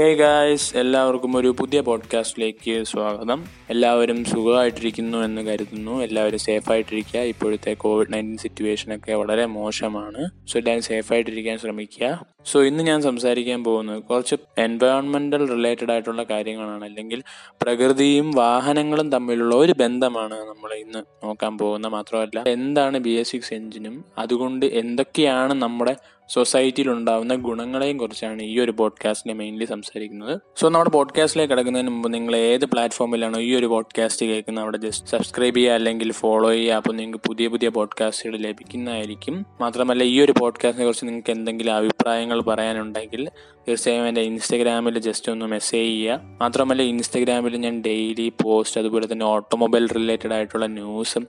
Hey guys എല്ലാവർക്കും ഒരു പുതിയ പോഡ്കാസ്റ്റിലേക്ക് സ്വാഗതം. എല്ലാവരും സുഖമായിട്ടിരിക്കുന്നു എന്ന് കരുതുന്നു. എല്ലാവരും സേഫായിട്ടിരിക്കുക. ഇപ്പോഴത്തെ കോവിഡ് നയന്റീൻ സിറ്റുവേഷൻ ഒക്കെ വളരെ മോശമാണ്. സോ എല്ലാവരും സേഫായിട്ടിരിക്കാൻ ശ്രമിക്കുക. സോ ഇന്ന് ഞാൻ സംസാരിക്കാൻ പോകുന്നത് കുറച്ച് എൻവയോൺമെന്റൽ റിലേറ്റഡ് ആയിട്ടുള്ള കാര്യങ്ങളാണ്. അല്ലെങ്കിൽ പ്രകൃതിയും വാഹനങ്ങളും തമ്മിലുള്ള ഒരു ബന്ധമാണ് നമ്മൾ ഇന്ന് നോക്കാൻ പോകുന്ന മാത്രമല്ല എന്താണ് ബി എസ് സിക്സ് എഞ്ചിനും അതുകൊണ്ട് എന്തൊക്കെയാണ് നമ്മുടെ സൊസൈറ്റിയിൽ ഉണ്ടാകുന്ന ഗുണങ്ങളെയും കുറിച്ചാണ് ഈ ഒരു പോഡ്കാസ്റ്റിനെ മെയിൻലി സംസാരിക്കുന്നത്. സോ നമ്മുടെ പോഡ്കാസ്റ്റിലേക്ക് കിടക്കുന്നതിന് മുമ്പ് നിങ്ങൾ ഏത് പ്ലാറ്റ്ഫോമിലാണോ ഈ ഒരു പോഡ്കാസ്റ്റ് കേൾക്കുന്നത്? അവിടെ ജസ്റ്റ് സബ്സ്ക്രൈബ് ചെയ്യുക അല്ലെങ്കിൽ ഫോളോ ചെയ്യുക. അപ്പോൾ നിങ്ങൾക്ക് പുതിയ പുതിയ പോഡ്കാസ്റ്റുകൾ ലഭിക്കുന്നതായിരിക്കും. മാത്രമല്ല ഈ ഒരു പോഡ്കാസ്റ്റിനെ കുറിച്ച് നിങ്ങൾക്ക് എന്തെങ്കിലും അഭിപ്രായങ്ങൾ പറയാനുണ്ടെങ്കിൽ തീർച്ചയായും എന്റെ ഇൻസ്റ്റഗ്രാമിൽ ജസ്റ്റ് ഒന്ന് മെസ്സേജ് ചെയ്യുക. മാത്രമല്ല ഇൻസ്റ്റഗ്രാമിൽ ഞാൻ ഡെയിലി പോസ്റ്റ് അതുപോലെ തന്നെ ഓട്ടോമൊബൈൽ റിലേറ്റഡ് ആയിട്ടുള്ള ന്യൂസും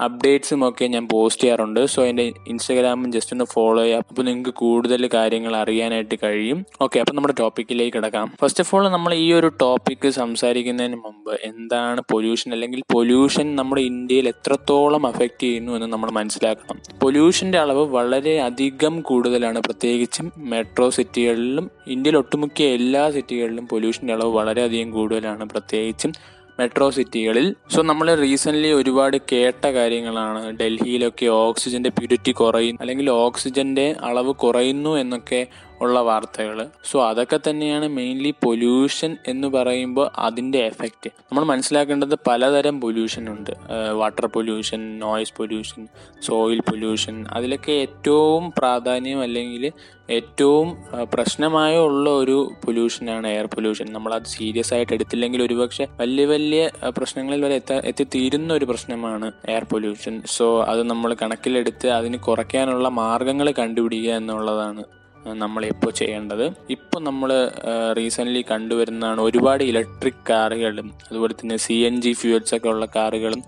അപ്ഡേറ്റ്സും ഒക്കെ ഞാൻ പോസ്റ്റ് ചെയ്യാറുണ്ട്. സോ എന്റെ ഇൻസ്റ്റാഗ്രാമും ജസ്റ്റ് ഒന്ന് ഫോളോ ചെയ്യാം അപ്പോൾ നിങ്ങൾക്ക് കൂടുതൽ കാര്യങ്ങൾ അറിയാനായിട്ട് കഴിയും. ഓക്കെ അപ്പോൾ നമ്മുടെ ടോപ്പിക്കിലേക്ക് കിടക്കാം. ഫസ്റ്റ് ഓഫ് ഓൾ നമ്മൾ ഈ ഒരു ടോപ്പിക്ക് സംസാരിക്കുന്നതിന് മുമ്പ് എന്താണ് പൊല്യൂഷൻ അല്ലെങ്കിൽ പൊല്യൂഷൻ നമ്മുടെ ഇന്ത്യയിൽ എത്രത്തോളം അഫക്റ്റ് ചെയ്യുന്നു എന്ന് നമ്മൾ മനസ്സിലാക്കണം. പൊല്യൂഷന്റെ അളവ് വളരെ അധികം കൂടുതലാണ്. പ്രത്യേകിച്ചും മെട്രോ സിറ്റികളിലും ഇന്ത്യയിൽ ഒട്ടുമുക്ക എല്ലാ സിറ്റികളിലും പൊല്യൂഷന്റെ അളവ് വളരെയധികം കൂടുതലാണ്. പ്രത്യേകിച്ചും മെട്രോ സിറ്റികളിൽ സോ നമ്മൾ റീസെന്റ്ലി ഒരുപാട് കേട്ട കാര്യങ്ങളാണ്. ഡൽഹിയിലൊക്കെ ഓക്സിജന്റെ പ്യൂരിറ്റി കുറയും അല്ലെങ്കിൽ ഓക്സിജന്റെ അളവ് കുറയുന്നു എന്നൊക്കെ ഉള്ള വാർത്തകൾ സോ അതൊക്കെ തന്നെയാണ് മെയിൻലി പൊല്യൂഷൻ എന്ന് പറയുമ്പോൾ അതിന്റെ എഫക്റ്റ് നമ്മൾ മനസ്സിലാക്കേണ്ടത് പലതരം പൊല്യൂഷൻ ഉണ്ട്. Water pollution noise pollution soil pollution അതിലൊക്കെ ഏറ്റവും പ്രാധാന്യം അല്ലെങ്കിൽ ഏറ്റവും പ്രശ്നമായ ഉള്ള ഒരു പൊല്യൂഷനാണ് എയർ പൊല്യൂഷൻ നമ്മൾ അത് സീരിയസ് ആയിട്ട് എടുത്തില്ലെങ്കിൽ ഒരുപക്ഷെ വലിയ വലിയ പ്രശ്നങ്ങളിൽ വരെ എത്താ എത്തിത്തീരുന്ന ഒരു പ്രശ്നമാണ് എയർ പൊല്യൂഷൻ സോ അത് നമ്മൾ കണക്കിലെടുത്ത് അതിന് കുറയ്ക്കാനുള്ള മാർഗങ്ങൾ കണ്ടുപിടിക്കുക എന്നുള്ളതാണ്. നമ്മൾ ഇപ്പോൾ ചെയ്യേണ്ടത് ഇപ്പോൾ നമ്മൾ റീസെന്റ്ലി കണ്ടുവരുന്നതാണ് ഒരുപാട് ഇലക്ട്രിക് കാറുകളും അതുപോലെ തന്നെ സി എൻ ജി ഫ്യൂൽസ് ഒക്കെ ഉള്ള കാറുകളും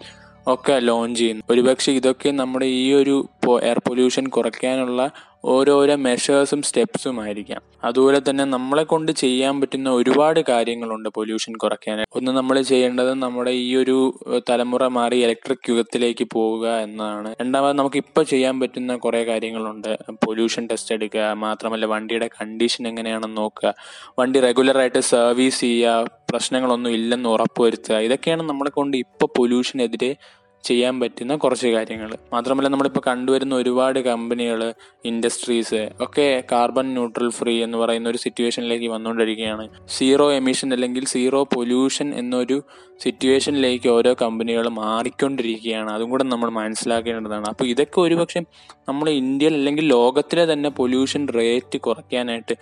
ഒക്കെ ലോഞ്ച് ചെയ്യുന്നു. ഒരുപക്ഷെ ഇതൊക്കെ നമ്മുടെ ഈ ഒരു എയർ പൊല്യൂഷൻ കുറയ്ക്കാനുള്ള ഓരോരോ മെഷേഴ്സും സ്റ്റെപ്സും ആയിരിക്കാം. അതുപോലെ തന്നെ നമ്മളെ കൊണ്ട് ചെയ്യാൻ പറ്റുന്ന ഒരുപാട് കാര്യങ്ങളുണ്ട് പൊല്യൂഷൻ കുറയ്ക്കാൻ. ഒന്ന് നമ്മൾ ചെയ്യേണ്ടത് നമ്മുടെ ഈ ഒരു തലമുറ മാറി ഇലക്ട്രിക് യുഗത്തിലേക്ക് പോവുക എന്നതാണ് രണ്ടാമത് നമുക്ക് ഇപ്പൊ ചെയ്യാൻ പറ്റുന്ന കുറെ കാര്യങ്ങളുണ്ട്. പൊല്യൂഷൻ ടെസ്റ്റ് എടുക്കുക മാത്രമല്ല വണ്ടിയുടെ കണ്ടീഷൻ എങ്ങനെയാണെന്ന് നോക്കുക വണ്ടി റെഗുലറായിട്ട് സർവീസ് ചെയ്യുക പ്രശ്നങ്ങളൊന്നും ഇല്ലെന്ന് ഉറപ്പുവരുത്തുക ഇതൊക്കെയാണ് നമ്മളെ കൊണ്ട് ഇപ്പോൾ പൊല്യൂഷനെതിരെ ചെയ്യാൻ പറ്റുന്ന കുറച്ച് കാര്യങ്ങൾ. മാത്രമല്ല നമ്മളിപ്പോൾ കണ്ടുവരുന്ന ഒരുപാട് കമ്പനികൾ ഇൻഡസ്ട്രീസ് ഒക്കെ കാർബൺ ന്യൂട്രൽ ഫ്രീ എന്ന് പറയുന്ന ഒരു സിറ്റുവേഷനിലേക്ക് വന്നുകൊണ്ടിരിക്കുകയാണ്. സീറോ എമിഷൻ അല്ലെങ്കിൽ സീറോ പൊല്യൂഷൻ എന്നൊരു സിറ്റുവേഷനിലേക്ക് ഓരോ കമ്പനികൾ മാറിക്കൊണ്ടിരിക്കുകയാണ്. അതും കൂടെ നമ്മൾ മനസ്സിലാക്കേണ്ടതാണ്. അപ്പോൾ ഇതൊക്കെ ഒരുപക്ഷെ നമ്മൾ ഇന്ത്യയിൽ അല്ലെങ്കിൽ ലോകത്തിലെ തന്നെ പൊല്യൂഷൻ റേറ്റ് കുറയ്ക്കാനായിട്ട്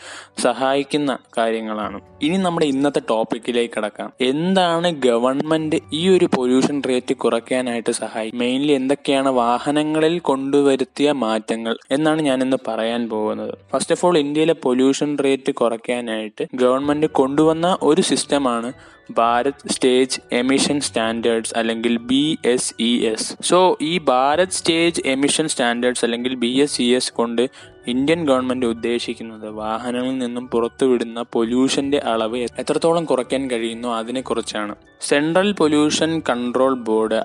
സഹായിക്കുന്ന കാര്യങ്ങളാണ്. ഇനി നമ്മുടെ ഇന്നത്തെ ടോപ്പിക്കിലേക്ക് കിടക്കാം. എന്താണ് ഗവൺമെന്റ് ഈ ഒരു പൊല്യൂഷൻ റേറ്റ് കുറയ്ക്കാനായിട്ട് സഹായിക്കും മെയിൻലി എന്തൊക്കെയാണ് വാഹനങ്ങളിൽ കൊണ്ടുവരുത്തിയ മാറ്റങ്ങൾ എന്നാണ് ഞാൻ ഇന്ന് പറയാൻ പോകുന്നത്. ഫസ്റ്റ് ഓഫ് ഓൾ ഇന്ത്യയിലെ പൊല്യൂഷൻ റേറ്റ് കുറയ്ക്കാനായിട്ട് ഗവൺമെന്റ് കൊണ്ടുവന്ന ഒരു സിസ്റ്റമാണ് ഭാരത് സ്റ്റേജ് എമിഷൻ സ്റ്റാൻഡേർഡ്സ് അല്ലെങ്കിൽ B S E S so ഈ ഭാരത് സ്റ്റേജ് എമിഷൻ സ്റ്റാൻഡേർഡ്സ് അല്ലെങ്കിൽ ബി എസ് ഇ എസ് കൊണ്ട് ഇന്ത്യൻ ഗവൺമെന്റ് ഉദ്ദേശിക്കുന്നത് വാഹനങ്ങളിൽ നിന്നും പുറത്തുവിടുന്ന പൊല്യൂഷന്റെ അളവ് എത്രത്തോളം കുറയ്ക്കാൻ കഴിയുന്നു അതിനെക്കുറിച്ചാണ്. സെൻട്രൽ പൊല്യൂഷൻ കൺട്രോൾ ബോർഡ്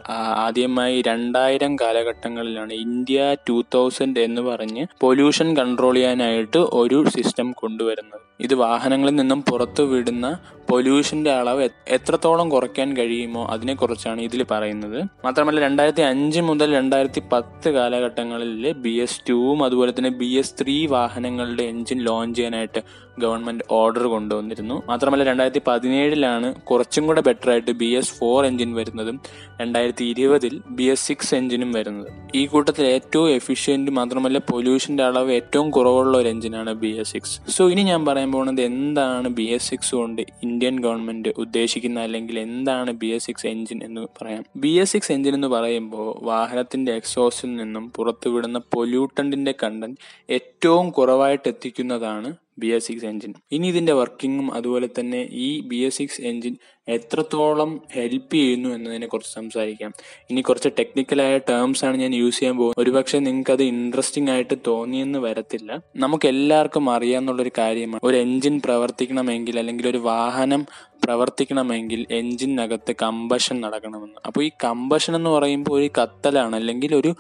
ആദ്യമായി രണ്ടായിരം കാലഘട്ടങ്ങളിലാണ് ഇന്ത്യ ടൂ തൗസൻഡ് എന്ന് പറഞ്ഞ് പൊല്യൂഷൻ കൺട്രോൾ ചെയ്യാനായിട്ട് ഒരു സിസ്റ്റം കൊണ്ടുവരുന്നത്. ഇത് വാഹനങ്ങളിൽ നിന്നും പുറത്തുവിടുന്ന പൊല്യൂഷന്റെ അളവ് എത്രത്തോളം കുറയ്ക്കാൻ കഴിയുമോ അതിനെക്കുറിച്ചാണ് ഇതിൽ പറയുന്നത്. മാത്രമല്ല രണ്ടായിരത്തി അഞ്ച് മുതൽ രണ്ടായിരത്തി പത്ത് കാലഘട്ടങ്ങളിൽ ബി എസ് ടുവും അതുപോലെ തന്നെ ബി എസ് ത്രീ വാഹനങ്ങളുടെ എഞ്ചിൻ ലോഞ്ച് ചെയ്യാനായിട്ട് ഗവൺമെന്റ് ഓർഡർ കൊണ്ടുവന്നിരുന്നു. മാത്രമല്ല രണ്ടായിരത്തി പതിനേഴിലാണ് കുറച്ചും കൂടെ ബെറ്റർ ആയിട്ട് ബി എസ് ഫോർ എഞ്ചിൻ വരുന്നതും രണ്ടായിരത്തി ഇരുപതിൽ ബി എസ് സിക്സ് എഞ്ചിനും വരുന്നത്. ഈ കൂട്ടത്തിൽ ഏറ്റവും എഫിഷ്യന്റ് മാത്രമല്ല പൊല്യൂഷന്റെ അളവ് ഏറ്റവും കുറവുള്ള ഒരു എഞ്ചിനാണ് ബി എസ് സിക്സ്. സോ ഇനി ഞാൻ പറയാൻ പോകുന്നത് എന്താണ് ബി എസ് സിക്സ് കൊണ്ട് ഇന്ത്യൻ ഗവൺമെന്റ് ഉദ്ദേശിക്കുന്ന അല്ലെങ്കിൽ എന്താണ് ബി എസ് സിക്സ് എഞ്ചിൻ എന്ന് പറയാം. ബി എസ് സിക്സ് എഞ്ചിൻ എന്ന് പറയുമ്പോൾ വാഹനത്തിന്റെ എക്സോസിൽ നിന്നും പുറത്തുവിടുന്ന പൊല്യൂട്ടന്റിന്റെ കണ്ടന്റ് ഏറ്റവും കുറവായിട്ട് എത്തിക്കുന്നതാണ് ബി എസ് സിക്സ് എഞ്ചിൻ ഇനി ഇതിന്റെ വർക്കിങ്ങും അതുപോലെ തന്നെ ഈ ബി എസ് സിക്സ് എഞ്ചിൻ എത്രത്തോളം ഹെൽപ്പ് ചെയ്യുന്നു എന്നതിനെ കുറിച്ച് സംസാരിക്കാം. ഇനി കുറച്ച് ടെക്നിക്കലായ ടേംസ് ആണ് ഞാൻ യൂസ് ചെയ്യാൻ പോകുന്നത്. ഒരുപക്ഷെ നിങ്ങൾക്ക് അത് ഇൻട്രസ്റ്റിംഗ് ആയിട്ട് തോന്നിയെന്ന് വരത്തില്ല. നമുക്ക് എല്ലാവർക്കും അറിയാവുന്നുള്ളൊരു കാര്യമാണ്. ഒരു എഞ്ചിൻ പ്രവർത്തിക്കണമെങ്കിൽ അല്ലെങ്കിൽ ഒരു വാഹനം പ്രവർത്തിക്കണമെങ്കിൽ എഞ്ചിനകത്ത് കമ്പഷൻ നടക്കണമെന്ന്. അപ്പോൾ ഈ കമ്പഷൻ എന്ന് പറയുമ്പോൾ ഒരു കത്തലാണ് അല്ലെങ്കിൽ ഒരു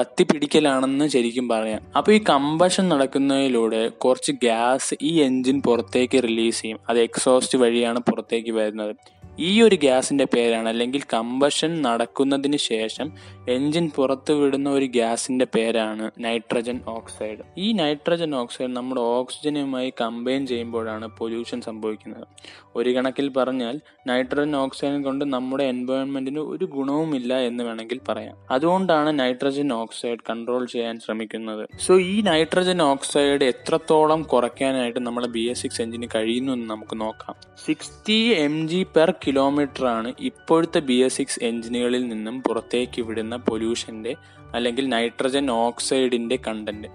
കത്തിപ്പിടിക്കലാണെന്ന് ശരിക്കും പറയാം. അപ്പോൾ ഈ കമ്പഷൻ നടക്കുന്നതിലൂടെ കുറച്ച് ഗ്യാസ് ഈ എഞ്ചിൻ പുറത്തേക്ക് റിലീസ് ചെയ്യും. അത് എക്സോസ്റ്റ് വഴിയാണ് പുറത്തേക്ക് വരുന്നത്. ഈ ഒരു ഗ്യാസിന്റെ പേരാണ് അല്ലെങ്കിൽ കമ്പഷൻ നടക്കുന്നതിന് ശേഷം എഞ്ചിൻ പുറത്തു വിടുന്ന ഒരു ഗ്യാസിന്റെ പേരാണ് നൈട്രജൻ ഓക്സൈഡ്. ഈ നൈട്രജൻ ഓക്സൈഡ് നമ്മുടെ ഓക്സിജനുമായി കമ്പൈൻ ചെയ്യുമ്പോഴാണ് പൊല്യൂഷൻ സംഭവിക്കുന്നത്. ഒരു കണക്കിൽ പറഞ്ഞാൽ നൈട്രജൻ ഓക്സൈഡ് കൊണ്ട് നമ്മുടെ എൻവയോൺമെന്റിന് ഒരു ഗുണവുമില്ല എന്ന് വേണമെങ്കിൽ പറയാം. അതുകൊണ്ടാണ് നൈട്രജൻ ഓക്സൈഡ് കൺട്രോൾ ചെയ്യാൻ ശ്രമിക്കുന്നത്. സോ ഈ നൈട്രജൻ ഓക്സൈഡ് എത്രത്തോളം കുറയ്ക്കാനായിട്ട് നമ്മുടെ ബി എസ് സിക്സ് എഞ്ചിന് കഴിയുന്നു എന്ന് നമുക്ക് നോക്കാം. Sixty M G per kilometre ആണ് ഇപ്പോഴത്തെ ബി എസ് സിക്സ് എഞ്ചിനുകളിൽ നിന്നും പുറത്തേക്ക് വിടുന്ന പൊല്യൂഷന്റെ അല്ലെങ്കിൽ നൈട്രജൻ ഓക്സൈഡിന്റെ കണ്ടന്റ്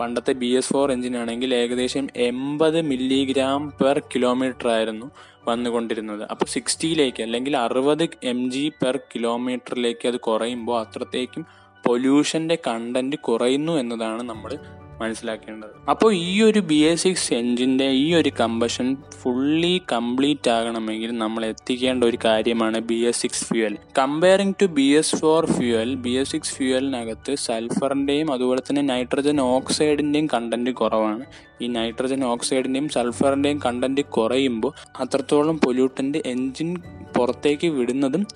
പണ്ടത്തെ ബി എസ് ഫോർ എഞ്ചിനാണെങ്കിൽ ഏകദേശം എൺപത് മില്ലിഗ്രാം പെർ കിലോമീറ്റർ ആയിരുന്നു വന്നുകൊണ്ടിരുന്നത്. അപ്പോൾ സിക്സ്റ്റിയിലേക്ക് അല്ലെങ്കിൽ അറുപത് എം ജി പെർ കിലോമീറ്ററിലേക്ക് അത് കുറയുമ്പോൾ അത്രത്തേക്കും പൊല്യൂഷന്റെ കണ്ടന്റ് കുറയുന്നു എന്നതാണ് നമ്മൾ മനസ്സിലാക്കേണ്ടത്. അപ്പോൾ ഈ ഒരു ബി എ സിക്സ് എഞ്ചിന്റെ ഈ ഒരു കമ്പഷൻ ഫുള്ളി കംപ്ലീറ്റ് ആകണമെങ്കിൽ നമ്മൾ എത്തിക്കേണ്ട ഒരു കാര്യമാണ് B S six fuel comparing to B S four fuel B S six ഫ്യൂവലിനകത്ത് സൾഫറിന്റെയും അതുപോലെ തന്നെ നൈട്രജൻ ഓക്സൈഡിന്റെയും കണ്ടന്റ് കുറവാണ്. ഈ നൈട്രജൻ ഓക്സൈഡിന്റെയും സൾഫറിന്റെയും കണ്ടന്റ് കുറയുമ്പോൾ അത്രത്തോളം പൊല്യൂട്ടന്റ് എഞ്ചിൻ പുറത്തേക്ക് വിടുന്നതും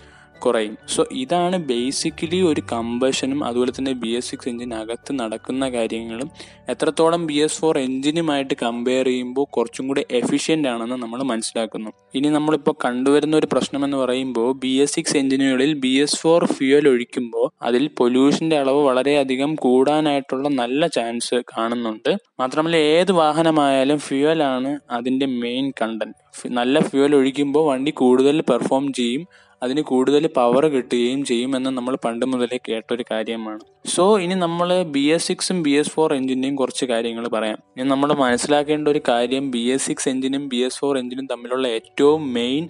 കുറയും. സോ ഇതാണ് ബേസിക്കലി ഒരു കമ്പഷനും അതുപോലെ തന്നെ ബി എസ് സിക്സ് എഞ്ചിനകത്ത് നടക്കുന്ന കാര്യങ്ങളും. എത്രത്തോളം ബി എസ് ഫോർ എഞ്ചിനുമായിട്ട് കമ്പയർ ചെയ്യുമ്പോൾ കുറച്ചും കൂടി എഫിഷ്യന്റ് ആണെന്ന് നമ്മൾ മനസ്സിലാക്കുന്നു. ഇനി നമ്മളിപ്പോൾ കണ്ടുവരുന്ന ഒരു പ്രശ്നം എന്ന് പറയുമ്പോൾ ബി എസ് സിക്സ് എഞ്ചിനുകളിൽ ബി എസ് ഫോർ ഫ്യൂൽ ഒഴിക്കുമ്പോൾ അതിൽ പൊല്യൂഷന്റെ അളവ് വളരെയധികം കൂടാനായിട്ടുള്ള നല്ല ചാൻസ് കാണുന്നുണ്ട്. മാത്രമല്ല ഏത് വാഹനമായാലും ഫ്യൂവലാണ് അതിന്റെ മെയിൻ കണ്ടന്റ് നല്ല ഫ്യൂവൽ ഒഴിക്കുമ്പോൾ വണ്ടി കൂടുതൽ പെർഫോം ചെയ്യും. അതിന് കൂടുതൽ പവർ കിട്ടുകയും ചെയ്യുമെന്ന് നമ്മൾ പണ്ട് മുതലേ കേട്ടൊരു കാര്യമാണ്. സോ ഇനി നമ്മൾ ബി എസ് സിക്സും ബി എസ് ഫോർ എഞ്ചിന്റെയും കുറച്ച് കാര്യങ്ങൾ പറയാം. ഇനി നമ്മൾ മനസ്സിലാക്കേണ്ട ഒരു കാര്യം ബി എസ് സിക്സ് എഞ്ചിനും ബി എസ് ഫോർ എഞ്ചിനും തമ്മിലുള്ള ഏറ്റവും മെയിൻ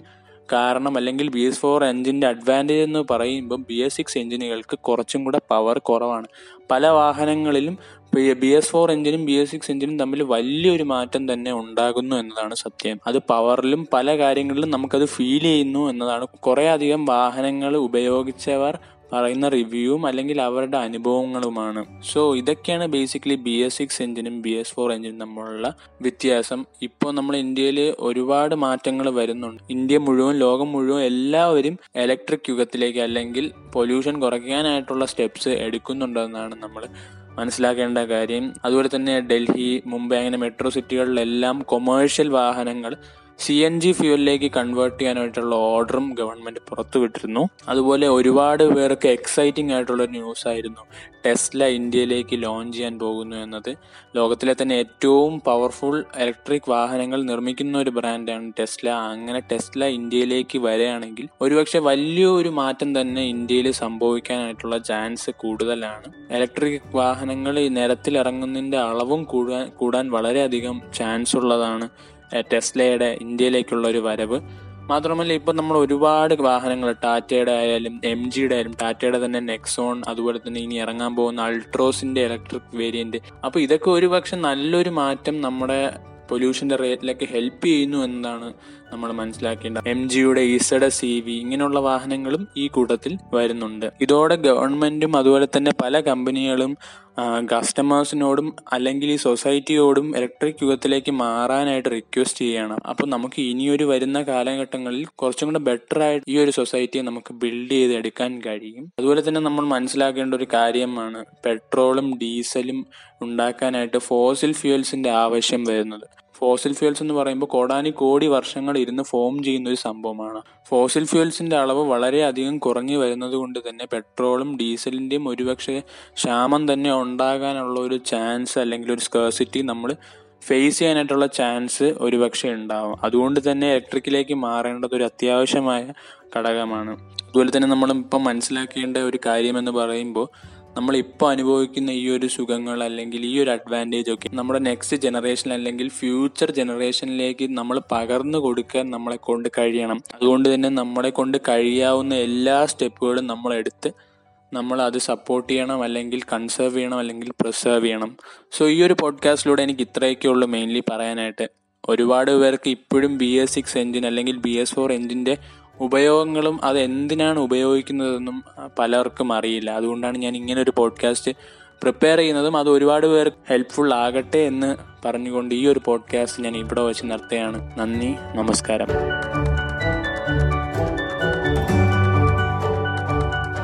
കാരണം അല്ലെങ്കിൽ ബി എസ് ഫോർ എഞ്ചിന്റെ അഡ്വാന്റേജ് എന്ന് പറയുമ്പം ബി എസ് സിക്സ് എഞ്ചിനുകൾക്ക് കുറച്ചും കൂടെ പവർ കുറവാണ്. പല വാഹനങ്ങളിലും ബി എസ് ഫോർ എഞ്ചിനും ബി എസ് സിക്സ് എഞ്ചിനും തമ്മിൽ വലിയൊരു മാറ്റം തന്നെ ഉണ്ടാകുന്നു എന്നതാണ് സത്യം. അത് പവറിലും പല കാര്യങ്ങളിലും നമുക്കത് ഫീൽ ചെയ്യുന്നു എന്നതാണ്. കുറെ അധികം വാഹനങ്ങൾ ഉപയോഗിച്ചവർ പറയുന്ന റിവ്യൂവും അല്ലെങ്കിൽ അവരുടെ അനുഭവങ്ങളുമാണ്. സോ ഇതൊക്കെയാണ് ബേസിക്കലി ബി എസ് സിക്സ് എഞ്ചിനും ബി എസ് ഫോർ എഞ്ചിനും തമ്മിലുള്ള വ്യത്യാസം. ഇപ്പോൾ നമ്മൾ ഇന്ത്യയിൽ ഒരുപാട് മാറ്റങ്ങൾ വരുന്നുണ്ട്. ഇന്ത്യ മുഴുവൻ ലോകം മുഴുവൻ എല്ലാവരും ഇലക്ട്രിക് യുഗത്തിലേക്ക് അല്ലെങ്കിൽ പൊല്യൂഷൻ കുറയ്ക്കാനായിട്ടുള്ള സ്റ്റെപ്സ് എടുക്കുന്നുണ്ടെന്നാണ് നമ്മൾ മനസ്സിലാക്കേണ്ട കാര്യം. അതുപോലെ തന്നെ ഡൽഹി മുംബൈ അങ്ങനെ മെട്രോ സിറ്റികളിലെല്ലാം കൊമേഴ്ഷ്യൽ വാഹനങ്ങൾ സി എൻ ജി ഫ്യൂവലിലേക്ക് കൺവേർട്ട് ചെയ്യാനായിട്ടുള്ള ഓർഡറും ഗവൺമെന്റ് പുറത്തുവിട്ടിരുന്നു അതുപോലെ ഒരുപാട് പേർക്ക് എക്സൈറ്റിംഗ് ആയിട്ടുള്ള ന്യൂസ് ആയിരുന്നു ടെസ്ല ഇന്ത്യയിലേക്ക് ലോഞ്ച് ചെയ്യാൻ പോകുന്നു എന്നത്. ലോകത്തിലെ തന്നെ ഏറ്റവും പവർഫുൾ ഇലക്ട്രിക് വാഹനങ്ങൾ നിർമ്മിക്കുന്ന ഒരു ബ്രാൻഡാണ് ടെസ്ല. അങ്ങനെ ടെസ്ല ഇന്ത്യയിലേക്ക് വരികയാണെങ്കിൽ ഒരുപക്ഷെ വലിയൊരു മാറ്റം തന്നെ ഇന്ത്യയിൽ സംഭവിക്കാനായിട്ടുള്ള ചാൻസ് കൂടുതലാണ്. ഇലക്ട്രിക് വാഹനങ്ങൾ ഈ നിരത്തിലിറങ്ങുന്നതിന്റെ അളവും കൂടാൻ കൂടാൻ വളരെയധികം ചാൻസ് ഉള്ളതാണ്. ടെസ്ലയുടെ ഇന്ത്യയിലേക്കുള്ള ഒരു വരവ്. മാത്രമല്ല ഇപ്പം നമ്മൾ ഒരുപാട് വാഹനങ്ങൾ ടാറ്റയുടെ ആയാലും എം ജിയുടെ ആയാലും ടാറ്റയുടെ തന്നെ നെക്സോൺ അതുപോലെ തന്നെ ഇനി ഇറങ്ങാൻ പോകുന്ന അൾട്രോസിന്റെ ഇലക്ട്രിക് വേരിയന്റ്. അപ്പോൾ ഇതൊക്കെ ഒരുപക്ഷെ നല്ലൊരു മാറ്റം നമ്മുടെ പൊല്യൂഷന്റെ റേറ്റിലൊക്കെ ഹെൽപ്പ് ചെയ്യുന്നു എന്നതാണ് നമ്മൾ മനസ്സിലാക്കേണ്ടത്. എം ജിയുടെ ഇസഡ സി വി ഇങ്ങനെയുള്ള വാഹനങ്ങളും ഈ കൂട്ടത്തിൽ വരുന്നുണ്ട്. ഇതോടെ ഗവൺമെന്റും അതുപോലെ തന്നെ പല കമ്പനികളും കസ്റ്റമേഴ്സിനോടും അല്ലെങ്കിൽ ഈ സൊസൈറ്റിയോടും ഇലക്ട്രിക് യുഗത്തിലേക്ക് മാറാനായിട്ട് റിക്വസ്റ്റ് ചെയ്യണം. അപ്പോൾ നമുക്ക് ഇനിയൊരു വരുന്ന കാലഘട്ടങ്ങളിൽ കുറച്ചും കൂടെ ബെറ്റർ ആയിട്ട് ഈ ഒരു സൊസൈറ്റിയെ നമുക്ക് ബിൽഡ് ചെയ്ത് എടുക്കാൻ കഴിയും. അതുപോലെ തന്നെ നമ്മൾ മനസ്സിലാക്കേണ്ട ഒരു കാര്യമാണ് പെട്രോളും ഡീസലും ഉണ്ടാക്കാനായിട്ട് ഫോസിൽ ഫ്യൂൽസിന്റെ ആവശ്യം വരുന്നത്. ഫോസിൽ ഫ്യൂൽസ് എന്ന് പറയുമ്പോൾ കോടാനി കോടി വർഷങ്ങൾ ഇരുന്ന് ഫോം ചെയ്യുന്ന ഒരു സംഭവമാണ് ഫോസിൽ ഫ്യൂൽസിന്റെ അളവ് വളരെയധികം കുറഞ്ഞു വരുന്നത് കൊണ്ട് തന്നെ പെട്രോളും ഡീസലിന്റെയും ഒരുപക്ഷെ ക്ഷാമം തന്നെ ഉണ്ടാകാനുള്ള ഒരു ചാൻസ് അല്ലെങ്കിൽ ഒരു സ്കേഴ്സിറ്റി നമ്മൾ ഫേസ് ചെയ്യാനായിട്ടുള്ള ചാൻസ് ഒരുപക്ഷെ ഉണ്ടാവും. അതുകൊണ്ട് തന്നെ ഇലക്ട്രിക്കിലേക്ക് മാറേണ്ടത് ഒരു അത്യാവശ്യമായ ഘടകമാണ്. അതുപോലെ തന്നെ നമ്മൾ ഇപ്പം മനസ്സിലാക്കേണ്ട ഒരു കാര്യം എന്ന് പറയുമ്പോൾ നമ്മൾ ഇപ്പോൾ അനുഭവിക്കുന്ന ഈ ഒരു സുഖങ്ങൾ അല്ലെങ്കിൽ ഈ ഒരു അഡ്വാന്റേജ് ഒക്കെ നമ്മുടെ നെക്സ്റ്റ് ജനറേഷൻ അല്ലെങ്കിൽ ഫ്യൂച്ചർ ജനറേഷനിലേക്ക് നമ്മൾ പകർന്നു കൊടുക്കാൻ നമ്മളെ കൊണ്ട് കഴിയണം. അതുകൊണ്ട് തന്നെ നമ്മളെ കൊണ്ട് കഴിയാവുന്ന എല്ലാ സ്റ്റെപ്പുകളും നമ്മൾ എടുത്ത് നമ്മൾ അത് സപ്പോർട്ട് ചെയ്യണം അല്ലെങ്കിൽ കൺസേർവ് ചെയ്യണം അല്ലെങ്കിൽ പ്രിസേർവ് ചെയ്യണം. സോ ഈ ഒരു പോഡ്കാസ്റ്റിലൂടെ എനിക്ക് ഇത്രയൊക്കെ ഉള്ളൂ മെയിൻലി പറയാനായിട്ട്. ഒരുപാട് പേർക്ക് ഇപ്പോഴും ബി എസ് സിക്സ് എഞ്ചിൻ അല്ലെങ്കിൽ ബി എസ് ഫോർ എഞ്ചിന്റെ ഉപയോഗങ്ങളും അത് എന്തിനാണ് ഉപയോഗിക്കുന്നതെന്നും പലർക്കും അറിയില്ല. അതുകൊണ്ടാണ് ഞാൻ ഇങ്ങനെ ഒരു പോഡ്കാസ്റ്റ് പ്രിപ്പയർ ചെയ്യുന്നതും അത് ഒരുപാട് പേർ ഹെൽപ്ഫുൾ ആകട്ടെ എന്ന് പറഞ്ഞുകൊണ്ട് ഈ ഒരു പോഡ്കാസ്റ്റ് ഞാൻ ഇവിടെ വെച്ച് നിർത്തുകയാണ്. നന്ദി നമസ്കാരം.